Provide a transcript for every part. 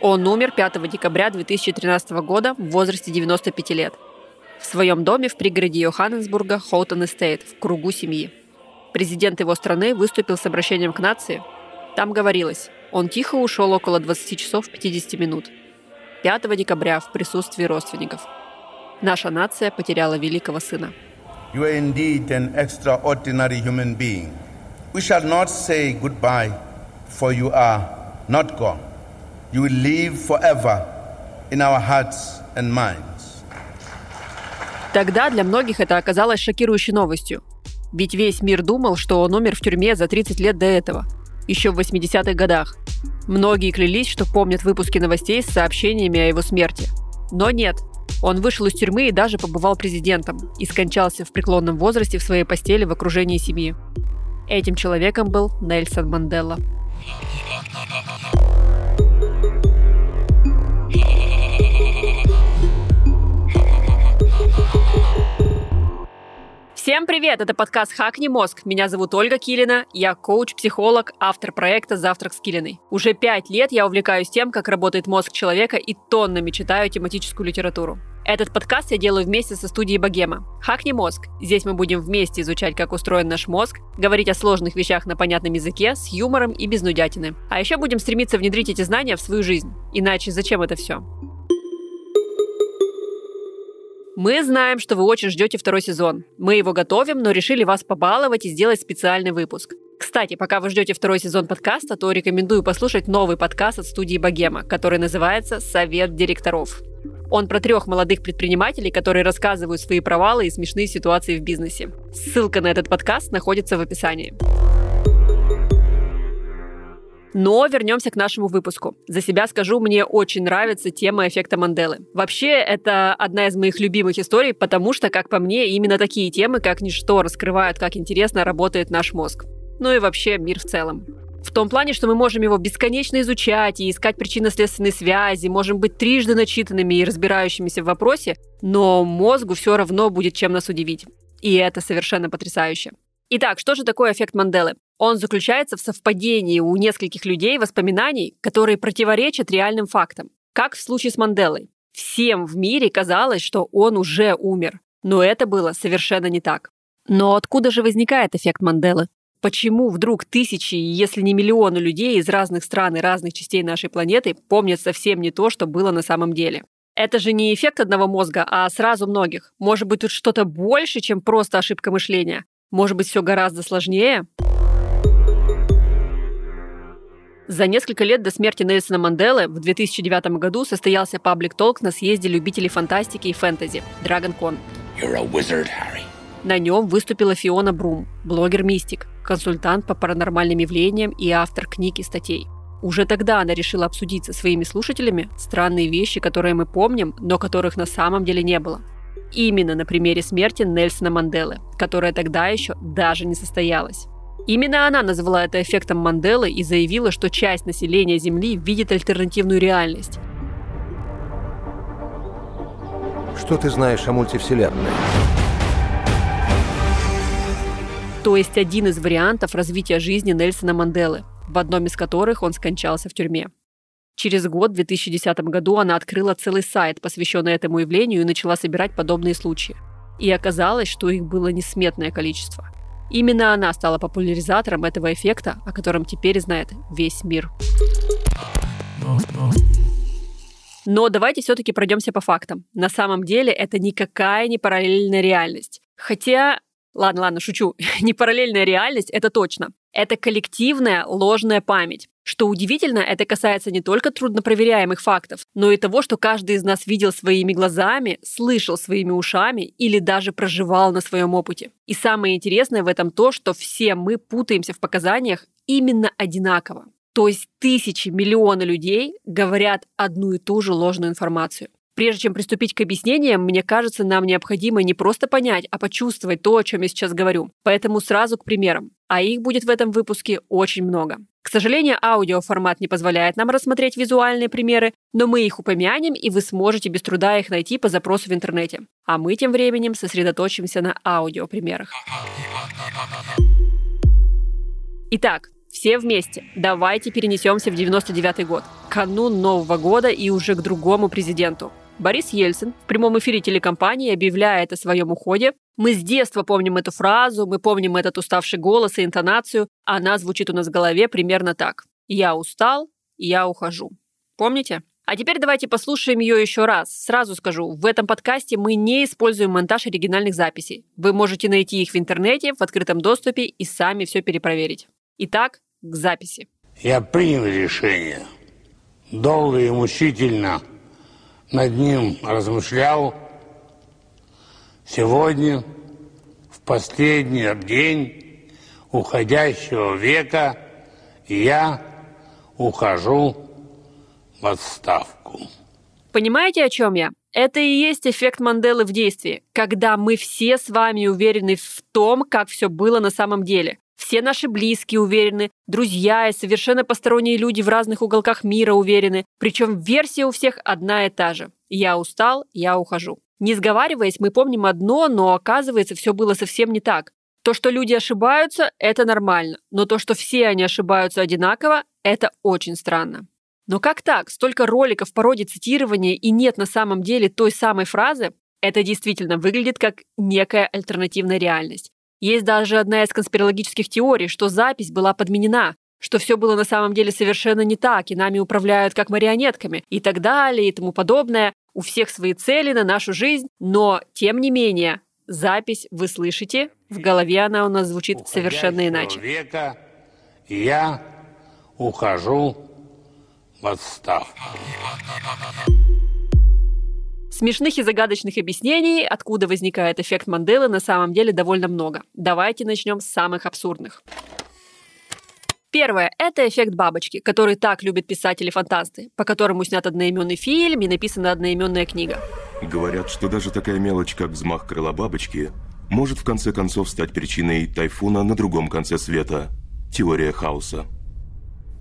Он умер 5 декабря 2013 года в возрасте 95 лет в своем доме в пригороде Йоханнесбурга Хоутон Эстейт в кругу семьи. Президент его страны выступил с обращением к нации. Там говорилось, он тихо ушел около 20 часов 50 минут. 5 декабря в присутствии родственников. Наша нация потеряла великого сына. You are indeed an extraordinary human being. We shall not say goodbye, for you are not gone. You will live forever in our hearts and minds. Тогда для многих это оказалось шокирующей новостью. Ведь весь мир думал, что он умер в тюрьме за 30 лет до этого, еще в 80-х годах. Многие клялись, что помнят выпуски новостей с сообщениями о его смерти. Но нет, он вышел из тюрьмы и даже побывал президентом и скончался в преклонном возрасте в своей постели в окружении семьи. Этим человеком был Нельсон Мандела. Всем привет! Это подкаст «Хакни мозг». Меня зовут Ольга Килина. Я коуч-психолог, автор проекта «Завтрак с Килиной». Уже пять лет я увлекаюсь тем, как работает мозг человека и тоннами читаю тематическую литературу. Этот подкаст я делаю вместе со студией Богема. Хакни мозг. Здесь мы будем вместе изучать, как устроен наш мозг, говорить о сложных вещах на понятном языке, с юмором и без нудятины. А еще будем стремиться внедрить эти знания в свою жизнь. Иначе зачем это все? Мы знаем, что вы очень ждете второй сезон. Мы его готовим, но решили вас побаловать и сделать специальный выпуск. Кстати, пока вы ждете второй сезон подкаста, то рекомендую послушать новый подкаст от студии Богема, который называется «Совет директоров». Он про трех молодых предпринимателей, которые рассказывают свои провалы и смешные ситуации в бизнесе. Ссылка на этот подкаст находится в описании. Но вернемся к нашему выпуску. За себя скажу, мне очень нравится тема эффекта Манделы. Вообще, это одна из моих любимых историй, потому что, как по мне, именно такие темы, как ничто, раскрывают, как интересно работает наш мозг. Ну и вообще мир в целом. В том плане, что мы можем его бесконечно изучать и искать причинно-следственные связи, можем быть трижды начитанными и разбирающимися в вопросе, но мозгу все равно будет чем нас удивить. И это совершенно потрясающе. Итак, что же такое эффект Манделы? Он заключается в совпадении у нескольких людей воспоминаний, которые противоречат реальным фактам. Как в случае с Манделой. Всем в мире казалось, что он уже умер. Но это было совершенно не так. Но откуда же возникает эффект Манделы? Почему вдруг тысячи, если не миллионы людей из разных стран и разных частей нашей планеты помнят совсем не то, что было на самом деле? Это же не эффект одного мозга, а сразу многих. Может быть, тут что-то больше, чем просто ошибка мышления? Может быть, все гораздо сложнее? За несколько лет до смерти Нельсона Манделы в 2009 году состоялся паблик толк на съезде любителей фантастики и фэнтези DragonCon. Wizard, на нем выступила Фиона Брум, блогер-мистик, консультант по паранормальным явлениям и автор книг и статей. Уже тогда она решила обсудить со своими слушателями странные вещи, которые мы помним, но которых на самом деле не было. Именно на примере смерти Нельсона Манделы, которая тогда еще даже не состоялась. Именно она назвала это эффектом Манделы и заявила, что часть населения Земли видит альтернативную реальность. Что ты знаешь о мультивселенной? То есть один из вариантов развития жизни Нельсона Манделы, в одном из которых он скончался в тюрьме. Через год, в 2010 году, она открыла целый сайт, посвященный этому явлению, и начала собирать подобные случаи. И оказалось, что их было несметное количество – Именно она стала популяризатором этого эффекта, о котором теперь знает весь мир. Но давайте все-таки пройдемся по фактам. На самом деле это никакая не параллельная реальность. Хотя, ладно, ладно, шучу, не параллельная реальность, это точно. Это коллективная ложная память. Что удивительно, это касается не только труднопроверяемых фактов, но и того, что каждый из нас видел своими глазами, слышал своими ушами или даже проживал на своем опыте. И самое интересное в этом то, что все мы путаемся в показаниях именно одинаково. То есть тысячи, миллионы людей говорят одну и ту же ложную информацию. Прежде чем приступить к объяснениям, мне кажется, нам необходимо не просто понять, а почувствовать то, о чем я сейчас говорю. Поэтому сразу к примерам. А их будет в этом выпуске очень много. К сожалению, аудиоформат не позволяет нам рассмотреть визуальные примеры, но мы их упомянем, и вы сможете без труда их найти по запросу в интернете. А мы тем временем сосредоточимся на аудиопримерах. Итак, все вместе, давайте перенесемся в 99 год. канун Нового года и уже к другому президенту. Борис Ельцин в прямом эфире телекомпании объявляет о своем уходе. Мы с детства помним эту фразу, мы помним этот уставший голос и интонацию. Она звучит у нас в голове примерно так. «Я устал, я ухожу». Помните? А теперь давайте послушаем ее еще раз. Сразу скажу, в этом подкасте мы не используем монтаж оригинальных записей. Вы можете найти их в интернете, в открытом доступе и сами все перепроверить. Итак, к записи. Я принял решение. Долго и мучительно – над ним размышлял. Сегодня, в последний день уходящего века, я ухожу в отставку. Понимаете, о чем я? Это и есть эффект Манделы в действии, когда мы все с вами уверены в том, как все было на самом деле. Все наши близкие уверены, друзья и совершенно посторонние люди в разных уголках мира уверены. Причем версия у всех одна и та же. Я устал, я ухожу. Не сговариваясь, мы помним одно, но оказывается, все было совсем не так. То, что люди ошибаются, это нормально. Но то, что все они ошибаются одинаково, это очень странно. Но как так? Столько роликов по роде цитирования и нет на самом деле той самой фразы? Это действительно выглядит как некая альтернативная реальность. Есть даже одна из конспирологических теорий, что запись была подменена, что все было на самом деле совершенно не так, и нами управляют как марионетками, и так далее, и тому подобное. У всех свои цели на нашу жизнь, но, тем не менее, запись вы слышите, в голове она у нас звучит совершенно иначе. Века я ухожу в отставку. Смешных и загадочных объяснений, откуда возникает эффект Манделы, на самом деле довольно много. Давайте начнем с самых абсурдных. Первое – это эффект бабочки, который так любят писатели-фантасты, по которому снят одноименный фильм и написана одноименная книга. Говорят, что даже такая мелочь, как взмах крыла бабочки, может в конце концов стать причиной тайфуна на другом конце света. Теория хаоса.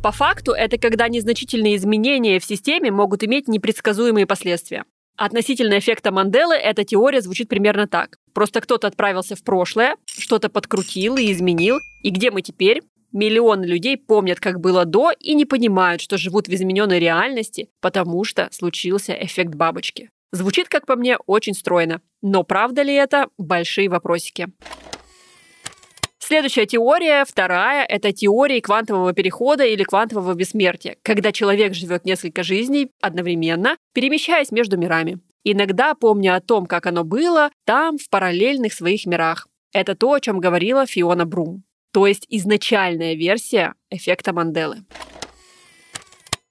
По факту, это когда незначительные изменения в системе могут иметь непредсказуемые последствия. Относительно эффекта Манделы эта теория звучит примерно так. Просто кто-то отправился в прошлое, что-то подкрутил и изменил, и где мы теперь? Миллионы людей помнят, как было до, и не понимают, что живут в измененной реальности, потому что случился эффект бабочки. Звучит, как по мне, очень стройно. Но правда ли это? Большие вопросики. Следующая теория, вторая, это теория квантового перехода или квантового бессмертия, когда человек живет несколько жизней одновременно, перемещаясь между мирами. Иногда помня о том, как оно было, там, в параллельных своих мирах. Это то, о чем говорила Фиона Брум. То есть изначальная версия эффекта Манделы.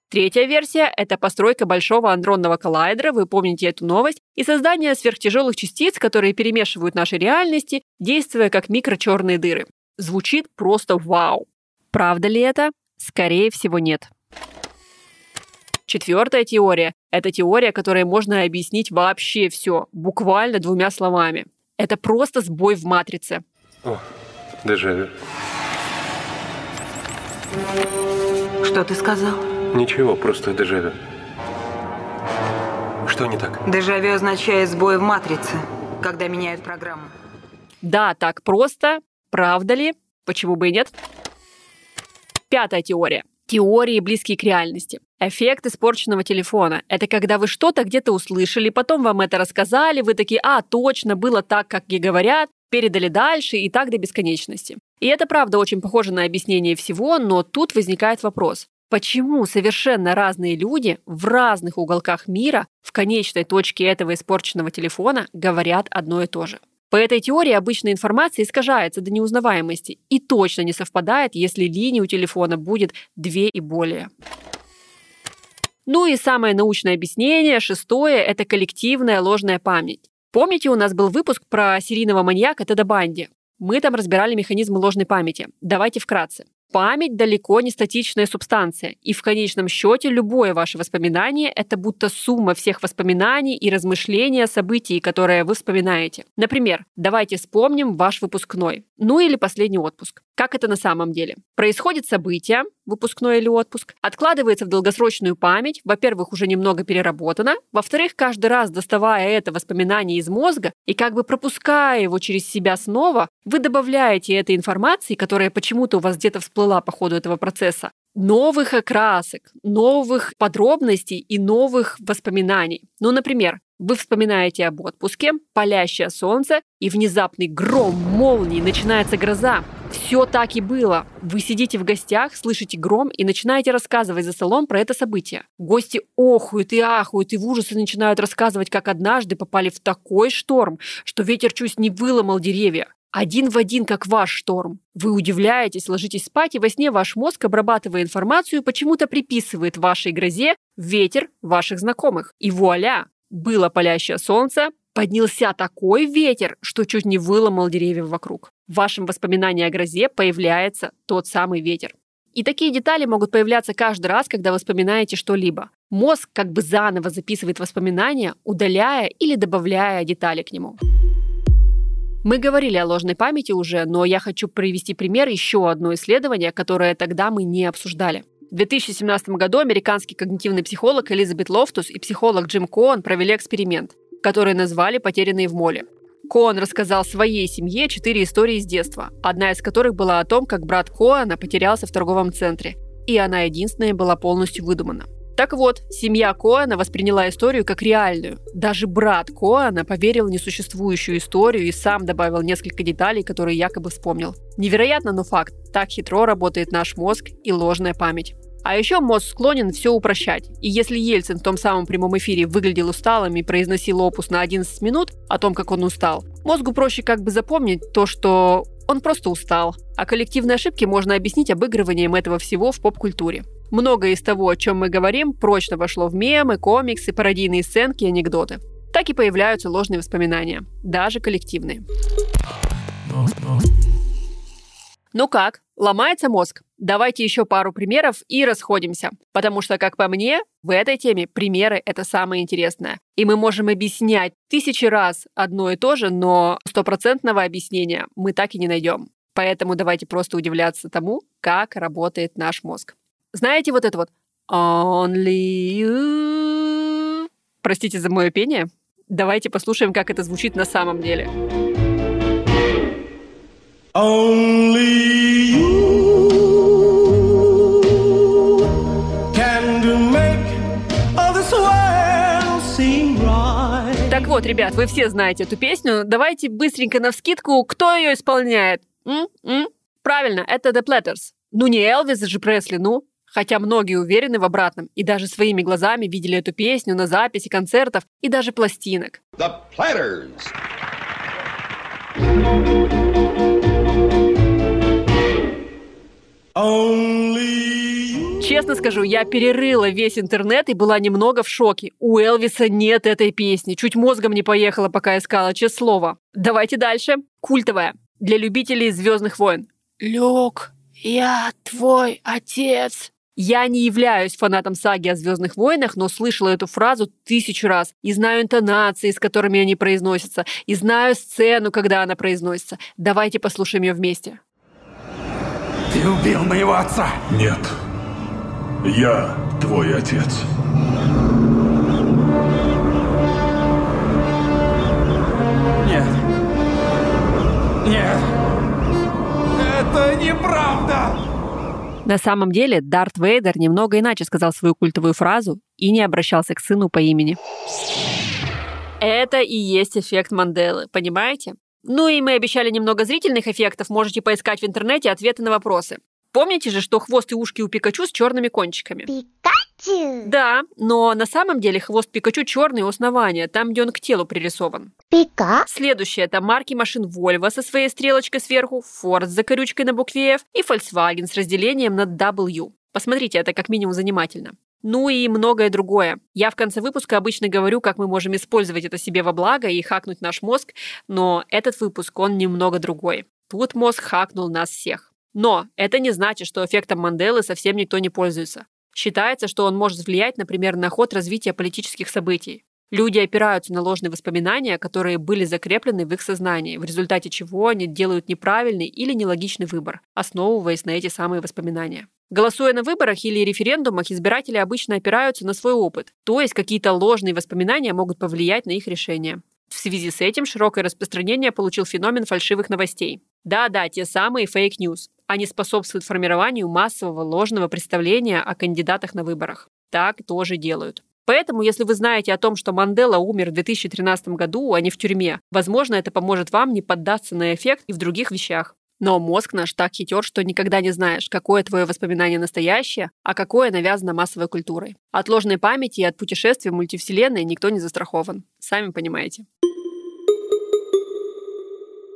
Третья версия – это постройка большого андронного коллайдера, вы помните эту новость, и создание сверхтяжелых частиц, которые перемешивают наши реальности, действуя как микрочерные дыры. Звучит просто вау. Правда ли это? Скорее всего, нет. Четвертая теория – это теория, которой можно объяснить вообще все, буквально двумя словами. Это просто сбой в матрице. О, дежавю. Что ты сказал? Ничего, просто дежавю. Что не так? Дежавю означает сбой в матрице, когда меняют программу. Да, так просто. Правда ли? Почему бы и нет? Пятая теория. Теории, близкие к реальности. Эффект испорченного телефона. Это когда вы что-то где-то услышали, потом вам это рассказали, вы такие, а, точно, было так, как и говорят, передали дальше и так до бесконечности. И это правда очень похоже на объяснение всего, но тут возникает вопрос. Почему совершенно разные люди в разных уголках мира в конечной точке этого испорченного телефона говорят одно и то же? По этой теории обычная информация искажается до неузнаваемости и точно не совпадает, если линия у телефона будет две и более. Ну и самое научное объяснение, шестое, это коллективная ложная память. Помните, у нас был выпуск про серийного маньяка Теда Банди? Мы там разбирали механизмы ложной памяти. Давайте вкратце. Память далеко не статичная субстанция, и в конечном счете любое ваше воспоминание – это будто сумма всех воспоминаний и размышления событии, которые вы вспоминаете. Например, давайте вспомним ваш выпускной, ну или последний отпуск. Как это на самом деле? Происходит событие, выпускной или отпуск, откладывается в долгосрочную память, во-первых, уже немного переработано, во-вторых, каждый раз доставая это воспоминание из мозга и как бы пропуская его через себя снова, вы добавляете этой информации, которая почему-то у вас где-то всплыла по ходу этого процесса, новых окрасок, новых подробностей и новых воспоминаний. Ну, например, вы вспоминаете об отпуске, палящее солнце и внезапный гром, молнии, начинается гроза. Все так и было. Вы сидите в гостях, слышите гром и начинаете рассказывать за столом про это событие. Гости охуют и ахуют и в ужасе начинают рассказывать, как однажды попали в такой шторм, что ветер чуть не выломал деревья. Один в один, как ваш шторм. Вы удивляетесь, ложитесь спать, и во сне ваш мозг, обрабатывая информацию, почему-то приписывает вашей грозе ветер ваших знакомых. И вуаля! Было палящее солнце, поднялся такой ветер, что чуть не выломал деревья вокруг. В вашем воспоминании о грозе появляется тот самый ветер. И такие детали могут появляться каждый раз, когда вы вспоминаете что-либо. Мозг как бы заново записывает воспоминания, удаляя или добавляя детали к нему. Мы говорили о ложной памяти уже, но я хочу привести пример еще одно исследование, которое тогда мы не обсуждали. В 2017 году американский когнитивный психолог Элизабет Лофтус и психолог Джим Коэн провели эксперимент, который назвали «Потерянные в молле». Коэн рассказал своей семье четыре истории из детства, одна из которых была о том, как брат Коэна потерялся в торговом центре, и она единственная была полностью выдумана. Так вот, семья Коэна восприняла историю как реальную. Даже брат Коэна поверил в несуществующую историю и сам добавил несколько деталей, которые якобы вспомнил. Невероятно, но факт. Так хитро работает наш мозг и ложная память. А еще мозг склонен все упрощать. И если Ельцин в том самом прямом эфире выглядел усталым и произносил опус на 11 минут о том, как он устал, мозгу проще как бы запомнить то, что он просто устал. А коллективные ошибки можно объяснить обыгрыванием этого всего в поп-культуре. Многое из того, о чем мы говорим, прочно вошло в мемы, комиксы, пародийные сценки и анекдоты. Так и появляются ложные воспоминания, даже коллективные. Ну как, ломается мозг? Давайте еще пару примеров и расходимся. Потому что, как по мне, в этой теме примеры — это самое интересное. И мы можем объяснять тысячи раз одно и то же, но стопроцентного объяснения мы так и не найдем. Поэтому давайте просто удивляться тому, как работает наш мозг. Знаете вот это вот Only you. Простите за мое пение. Давайте послушаем, как это звучит на самом деле. Only you can make all this world seem right. Так вот, ребят, вы все знаете эту песню. Давайте быстренько на вскидку, кто ее исполняет? М? М? Правильно, это The Platters. Ну не Элвис же Пресли, ну. Хотя многие уверены в обратном и даже своими глазами видели эту песню на записи концертов и даже пластинок. The Platters. Честно скажу, я перерыла весь интернет и была немного в шоке. У Элвиса нет этой песни. Чуть мозгом не поехала, пока искала, честное слово. Давайте дальше. Культовая. Для любителей «Звездных войн». Люк, я твой отец. Я не являюсь фанатом саги о Звездных войнах, но слышала эту фразу тысячу раз. И знаю интонации, с которыми они произносятся. И знаю сцену, когда она произносится. Давайте послушаем ее вместе. Ты убил моего отца? Нет. Я твой отец. Нет. Нет. Это неправда! На самом деле Дарт Вейдер немного иначе сказал свою культовую фразу и не обращался к сыну по имени. Это и есть эффект Манделы, понимаете? Ну и мы обещали немного зрительных эффектов, можете поискать в интернете ответы на вопросы. Помните же, что хвост и ушки у Пикачу с черными кончиками? Пика? Пикачу. Да, но на самом деле хвост Пикачу черный у основания, там, где он к телу пририсован. Пика. Следующее – это марки машин Volvo со своей стрелочкой сверху, Ford с закорючкой на букве F и Volkswagen с разделением на W. Посмотрите, это как минимум занимательно. Ну и многое другое. Я в конце выпуска обычно говорю, как мы можем использовать это себе во благо и хакнуть наш мозг, но этот выпуск, он немного другой. Тут мозг хакнул нас всех. Но это не значит, что эффектом Манделы совсем никто не пользуется. Считается, что он может влиять, например, на ход развития политических событий. Люди опираются на ложные воспоминания, которые были закреплены в их сознании, в результате чего они делают неправильный или нелогичный выбор, основываясь на эти самые воспоминания. Голосуя на выборах или референдумах, избиратели обычно опираются на свой опыт, то есть какие-то ложные воспоминания могут повлиять на их решение. В связи с этим широкое распространение получил феномен фальшивых новостей. Да-да, те самые fake news. Они способствуют формированию массового ложного представления о кандидатах на выборах. Так тоже делают. Поэтому, если вы знаете о том, что Мандела умер в 2013 году, а не в тюрьме, возможно, это поможет вам не поддаться на эффект и в других вещах. Но мозг наш так хитер, что никогда не знаешь, какое твое воспоминание настоящее, а какое навязано массовой культурой. От ложной памяти и от путешествия в мультивселенной никто не застрахован. Сами понимаете.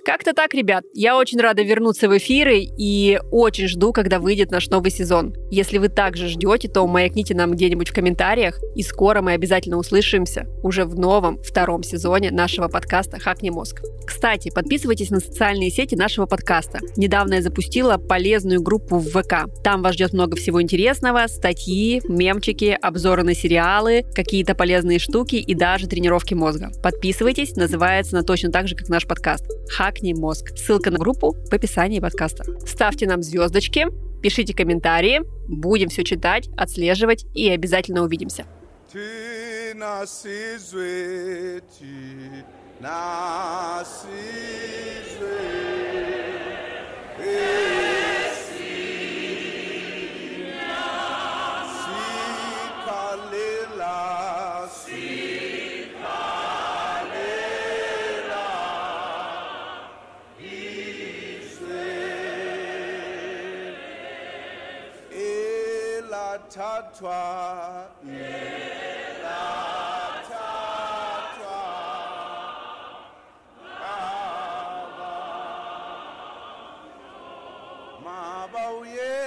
Как-то так, ребят. Я очень рада вернуться в эфиры и очень жду, когда выйдет наш новый сезон. Если вы также ждете, то маякните нам где-нибудь в комментариях, и скоро мы обязательно услышимся уже в новом втором сезоне нашего подкаста «Хакни мозг». Кстати, подписывайтесь на социальные сети нашего подкаста. Недавно я запустила полезную группу в ВК. Там вас ждет много всего интересного, статьи, мемчики, обзоры на сериалы, какие-то полезные штуки и даже тренировки мозга. Подписывайтесь, называется она точно так же, как наш подкаст. «Хакни мозг». Ссылка на группу в описании подкаста. Ставьте нам звездочки, пишите комментарии, будем все читать, отслеживать и обязательно увидимся. toi. Il à toi. Mabauye.